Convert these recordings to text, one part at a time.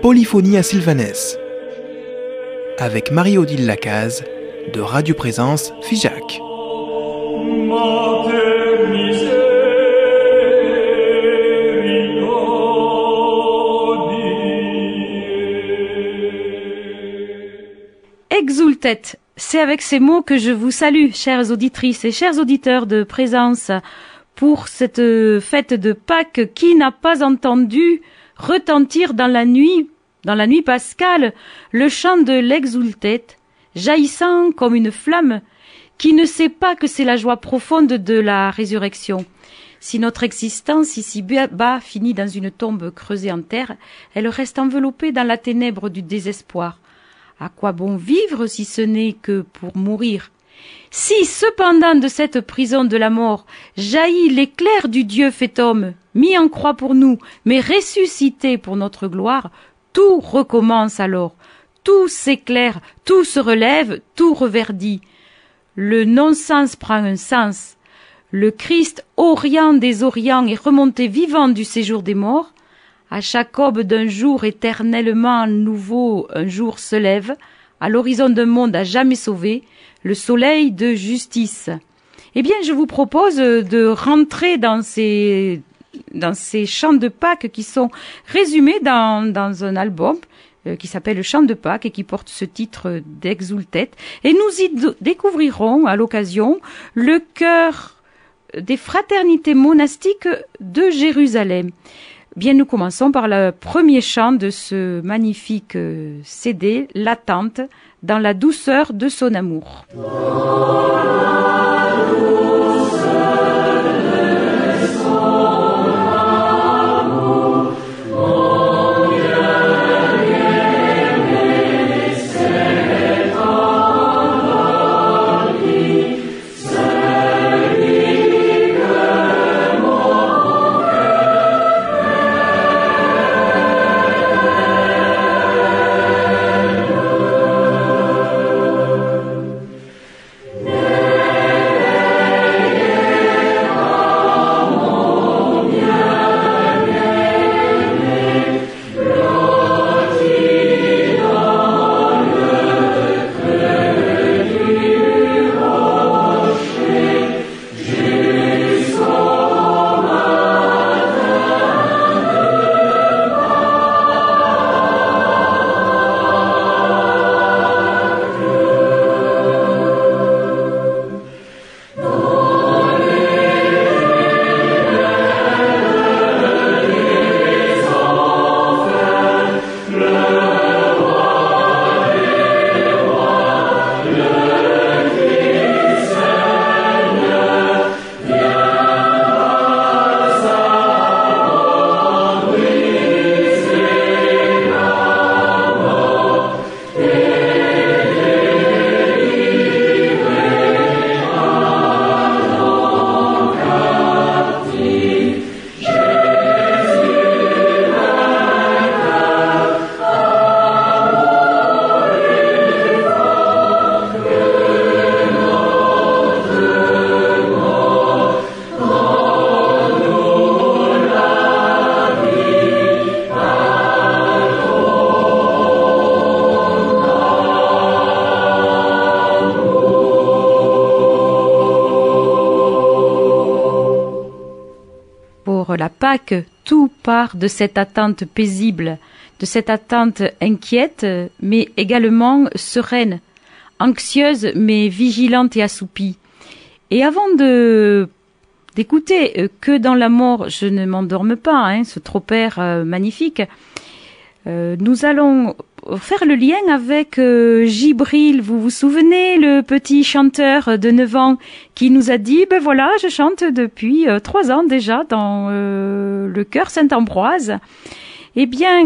Polyphonie à Sylvanès avec Marie-Odile Lacaze de Radio Présence Figeac. Exultet, c'est avec ces mots que je vous salue, chères auditrices et chers auditeurs de Présence, pour cette fête de Pâques qui n'a pas entendu retentir dans la nuit, dans la nuit pascale, le chant de l'exultet, jaillissant comme une flamme, qui ne sait pas que c'est la joie profonde de la résurrection. Si notre existence ici bas finit dans une tombe creusée en terre, elle reste enveloppée dans la ténèbre du désespoir. À quoi bon vivre si ce n'est que pour mourir? Si cependant de cette prison de la mort jaillit l'éclair du Dieu fait homme, mis en croix pour nous, mais ressuscité pour notre gloire, tout recommence alors, tout s'éclaire, tout se relève, tout reverdit. Le non-sens prend un sens. Le Christ, orient des orients, est remonté vivant du séjour des morts. À chaque aube d'un jour éternellement nouveau, un jour se lève, à l'horizon d'un monde à jamais sauvé, le soleil de justice. Eh bien, je vous propose de rentrer dans ces, dans chants de Pâques qui sont résumés dans, dans un album euh, qui s'appelle Le Chant de Pâques et qui porte ce titre d'Exultet. Et nous y découvrirons à l'occasion le cœur des fraternités monastiques de Jérusalem. Bien, nous commençons par le premier chant de ce magnifique euh, CD, L'attente, dans la douceur de son amour. La Pâque, tout part de cette attente paisible, de cette attente inquiète, mais également sereine, anxieuse, mais vigilante et assoupie. Et avant de d'écouter euh, que dans la mort je ne m'endorme pas, hein, ce tropère euh, magnifique, euh, nous allons faire le lien avec euh, Gibril. Vous vous souvenez, le petit chanteur de 9 ans qui nous a dit, ben voilà, je chante depuis euh, trois ans déjà dans euh, le chœur Saint-Ambroise. Eh bien,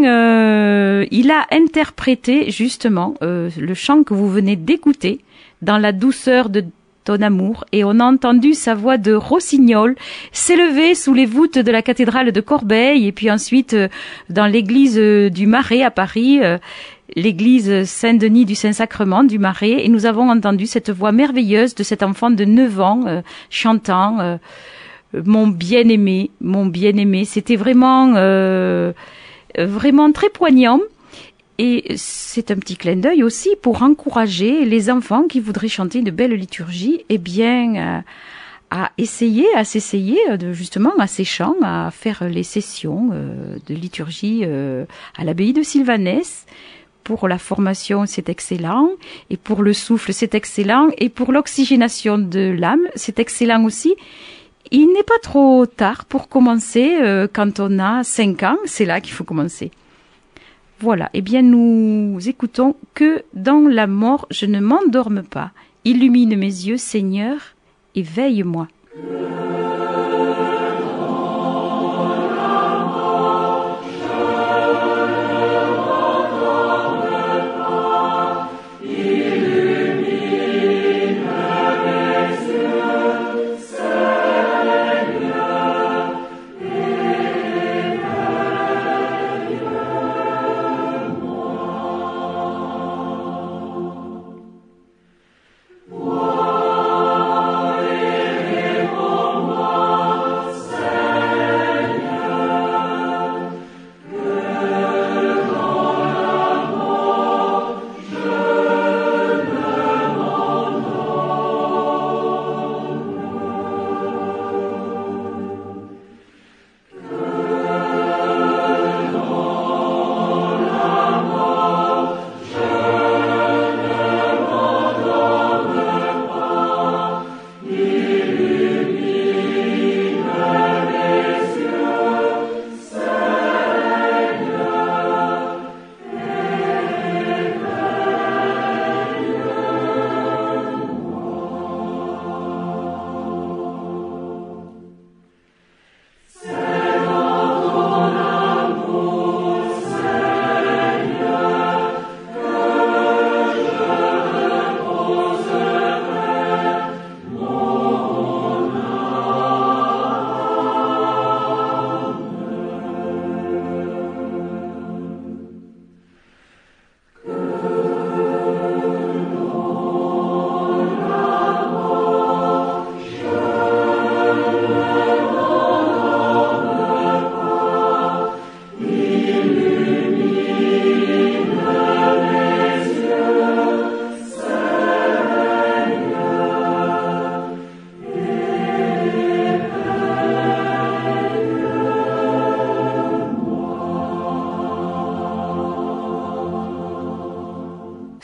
il a interprété justement le chant que vous venez d'écouter dans la douceur de amour, et on a entendu sa voix de rossignol s'élever sous les voûtes de la cathédrale de Corbeil, et puis ensuite euh, dans l'église euh, du Marais à Paris, euh, l'église Saint-Denis du Saint-Sacrement du Marais, et nous avons entendu cette voix merveilleuse de cet enfant de 9 ans chantant mon bien-aimé, mon bien-aimé. C'était vraiment, vraiment très poignant. Et c'est un petit clin d'œil aussi pour encourager les enfants qui voudraient chanter une belle liturgie, eh bien, euh, à essayer, à s'essayer de, justement à ces chants, à faire les sessions euh, de liturgie euh, à l'abbaye de Sylvanès. Pour la formation, c'est excellent. Et pour le souffle, c'est excellent. Et pour l'oxygénation de l'âme, c'est excellent aussi. Il n'est pas trop tard pour commencer euh, quand on a 5 ans. C'est là qu'il faut commencer. Voilà. Eh bien, nous écoutons que dans la mort, je ne m'endorme pas. Illumine mes yeux, Seigneur, éveille-moi.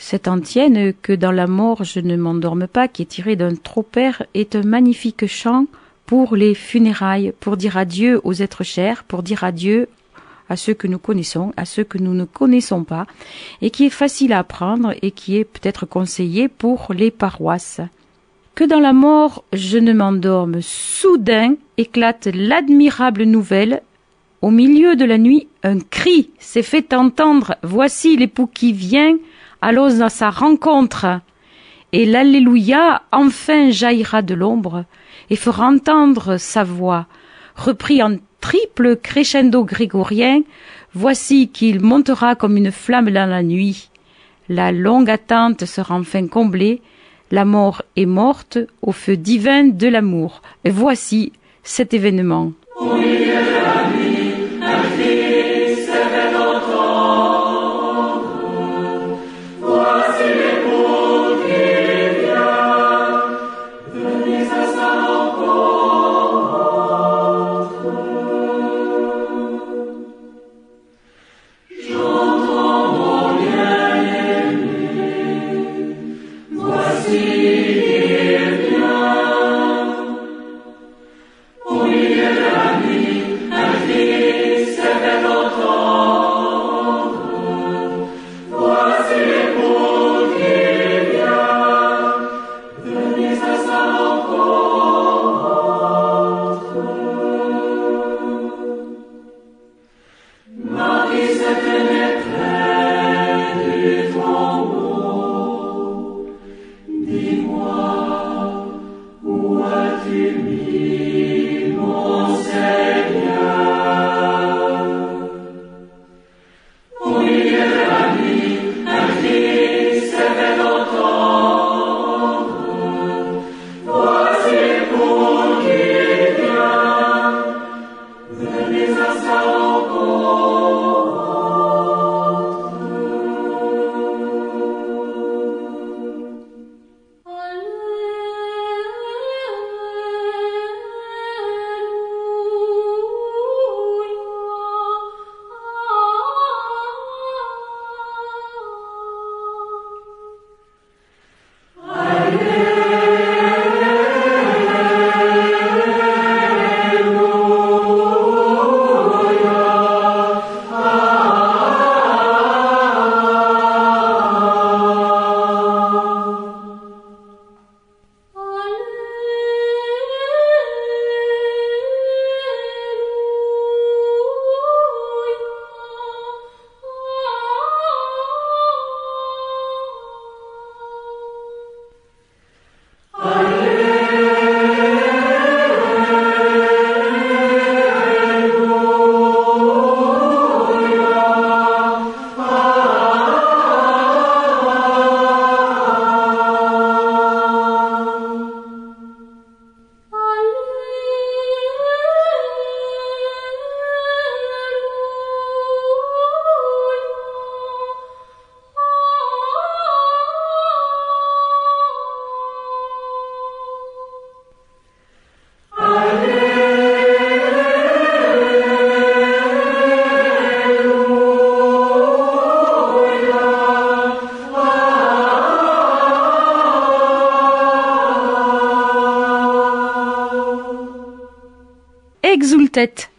Cette antienne que dans la mort je ne m'endorme pas, qui est tirée d'un tropère, est un magnifique chant pour les funérailles, pour dire adieu aux êtres chers, pour dire adieu à ceux que nous connaissons, à ceux que nous ne connaissons pas, et qui est facile à apprendre et qui est peut-être conseillé pour les paroisses. Que dans la mort je ne m'endorme, soudain éclate l'admirable nouvelle. Au milieu de la nuit, un cri s'est fait entendre. Voici l'époux qui vient, allons à sa rencontre. Et l'Alléluia enfin jaillira de l'ombre et fera entendre sa voix, repris en triple crescendo grégorien, voici qu'il montera comme une flamme dans la nuit. La longue attente sera enfin comblée, la mort est morte au feu divin de l'amour. Voici cet événement.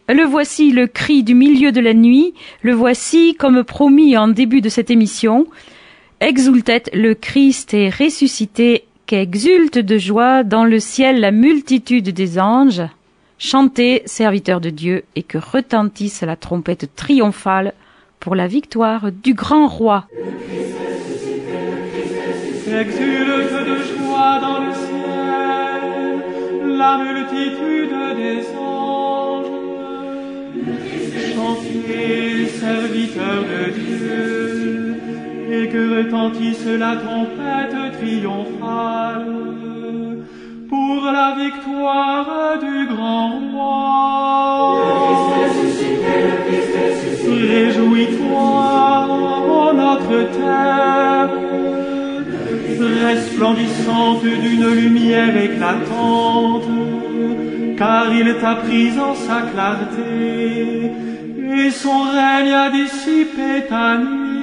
Le voici le cri du milieu de la nuit, le voici comme promis en début de cette émission. Exultet, le Christ est ressuscité, qu'exulte de joie dans le ciel la multitude des anges. Chantez, serviteurs de Dieu, et que retentisse la trompette triomphale pour la victoire du grand roi. Chantez, serviteurs de Dieu, et que retentisse la trompette triomphale pour la victoire du grand roi. Réjouis-toi, ô notre terre, resplendissante d'une lumière éclatante, car il t'a prise en sa clarté, et son règne a dissipé ta nuit.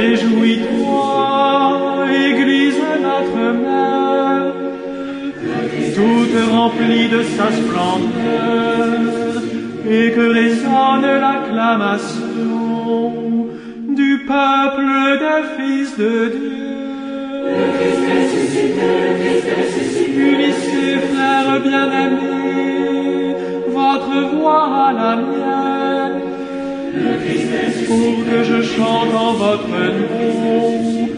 Réjouis-toi, Église notre mère, toute remplie de sa splendeur, et que résonne l'acclamation du peuple des fils de Dieu. Unissez, frères bien-aimés, votre voix à la mienne, pour que je chante en votre nom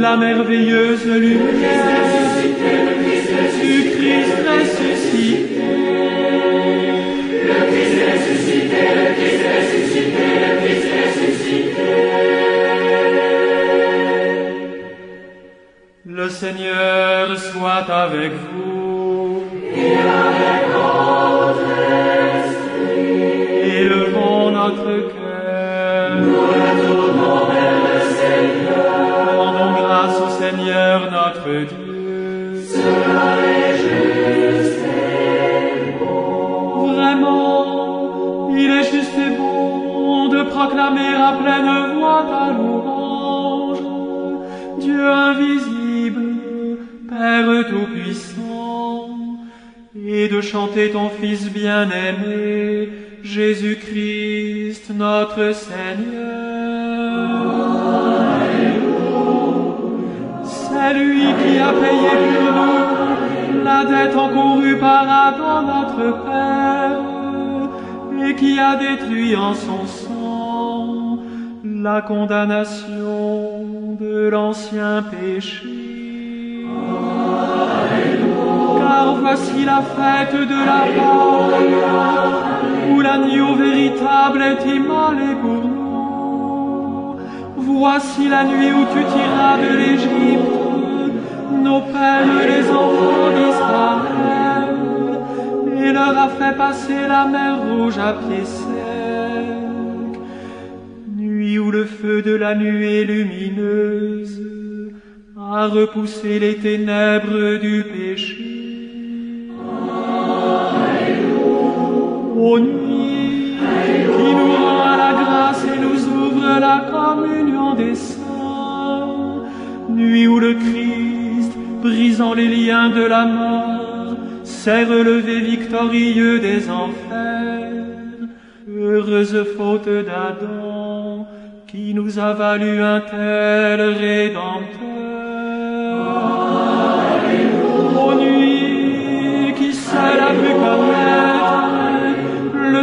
la merveilleuse lumière du Christ ressuscité. Le soit avec vous. Élevons notre cœur. Rendons grâce au Seigneur notre Dieu. Vraiment, Dieu invisible, Père tout-puissant, et de chanter ton Fils bien-aimé, Jésus-Christ notre Seigneur. C'est lui qui a payé pour nous la dette encourue par Adam notre Père, et qui a détruit en son sang la condamnation de l'ancien péché. Voici la fête de la Pâque, où l'agneau véritable est immolé pour nous. Voici la nuit où tu tiras de l'Égypte nos pères et les enfants d'Israël, et leur a fait passer la mer rouge à pied sec. Nuit où le feu de la nuée lumineuse a repoussé les ténèbres du péché. Ô nuit qui nous rend la grâce et nous ouvre la communion des saints, nuit où le Christ, brisant les liens de la mort, s'est relevé victorieux des enfers. Heureuse faute d'Adam, qui nous a valu un tel rédempteur.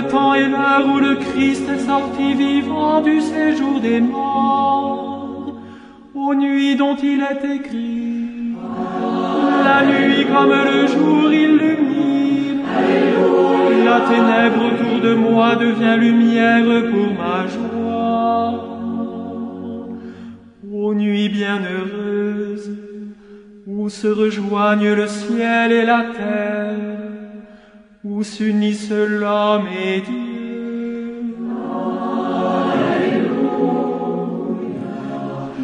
Temps et l'heure où le Christ est sorti vivant du séjour des morts, aux nuits dont il est écrit, la nuit comme le jour illumine, la ténèbre autour de moi devient lumière pour ma joie. Ô nuit bienheureuse, où se rejoignent le ciel et la terre, où s'unissent l'homme et Dieu.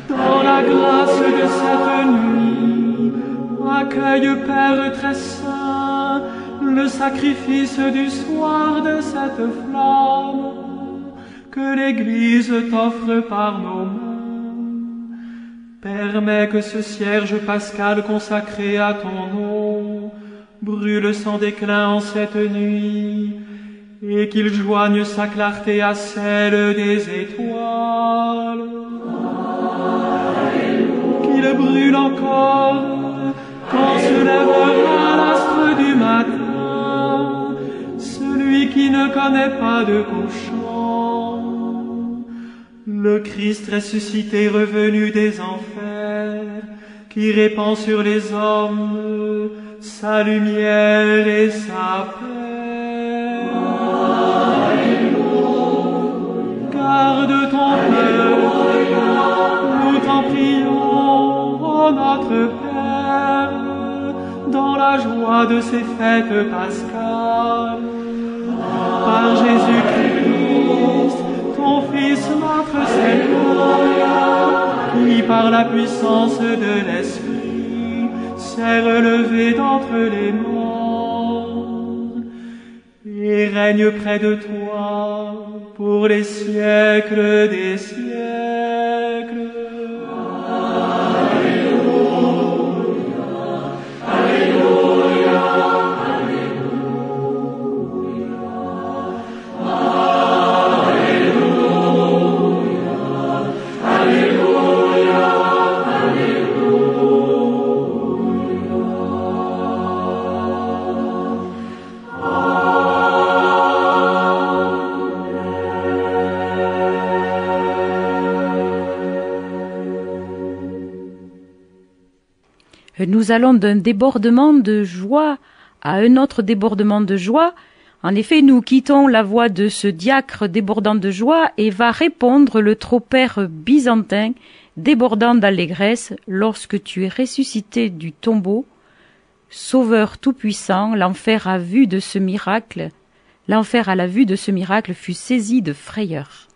Dans la grâce de cette nuit, accueille Père très saint le sacrifice du soir de cette flamme que l'Église t'offre par nos mains. Permets que ce cierge pascal consacré à ton nom brûle sans déclin en cette nuit, et qu'il joigne sa clarté à celle des étoiles. Qu'il brûle encore quand se lèvera l'astre du matin, celui qui ne connaît pas de couchant. Le Christ ressuscité revenu des enfers, qui répand sur les hommes sa lumière et sa paix. Garde ton peuple, nous t'en prions, ô notre Père, dans la joie de ces fêtes pascales. Par Jésus-Christ, ton Fils notre Seigneur, qui par la puissance de l'Esprit relevé d'entre les morts et règne près de toi pour les siècles des siècles. Nous allons d'un débordement de joie à un autre débordement de joie. En effet, nous quittons la voix de ce diacre débordant de joie et va répondre le tropère byzantin débordant d'allégresse lorsque tu es ressuscité du tombeau. Sauveur tout-puissant, l'enfer à vue de ce miracle, l'enfer à la vue de ce miracle fut saisi de frayeur.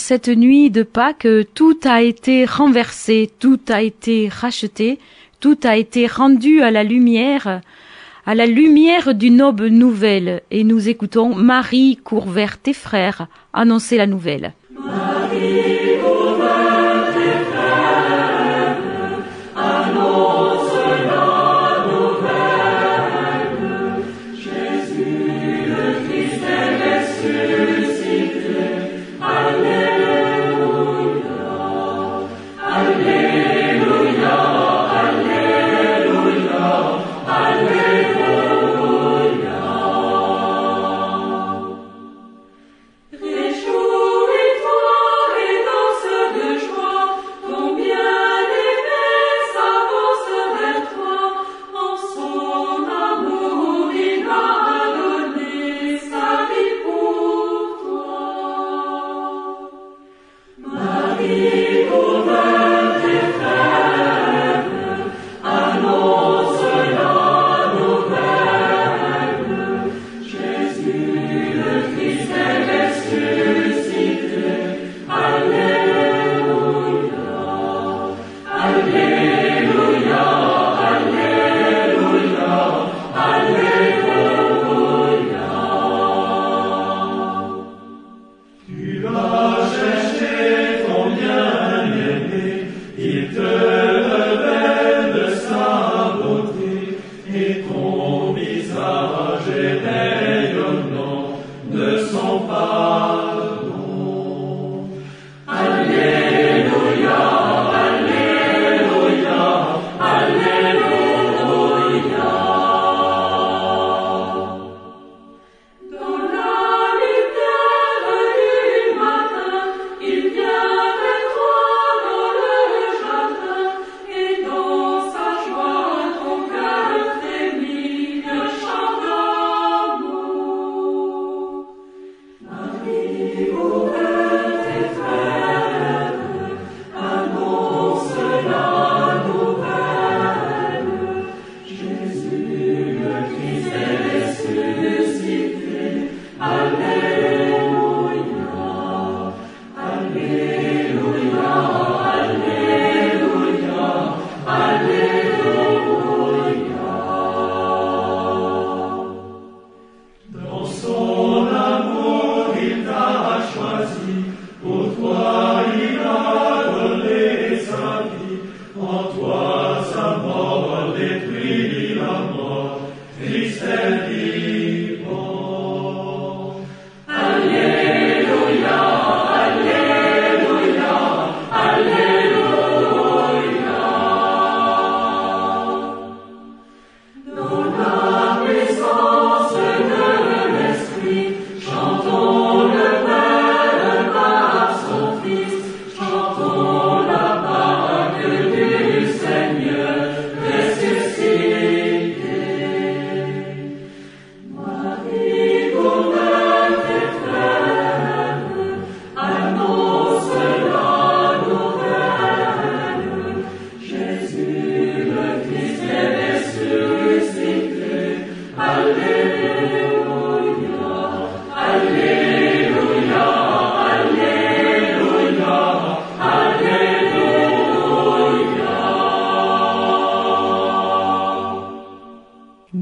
Cette nuit de Pâques, tout a été renversé, tout a été racheté, tout a été rendu à la lumière, à la lumière d'une aube nouvelle. Et nous écoutons Marie court vers tes frères annoncer la nouvelle.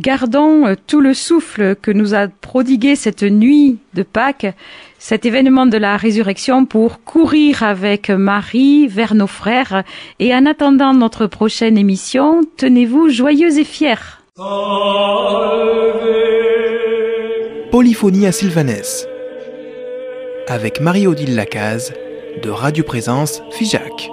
Gardons euh, tout le souffle que nous a prodigué cette nuit de Pâques, cet événement de la résurrection pour courir avec Marie vers nos frères. Et en attendant notre prochaine émission, tenez-vous joyeux et fiers. Polyphonie à Sylvanès avec Marie-Odile Lacaze de Radio Présence Figeac.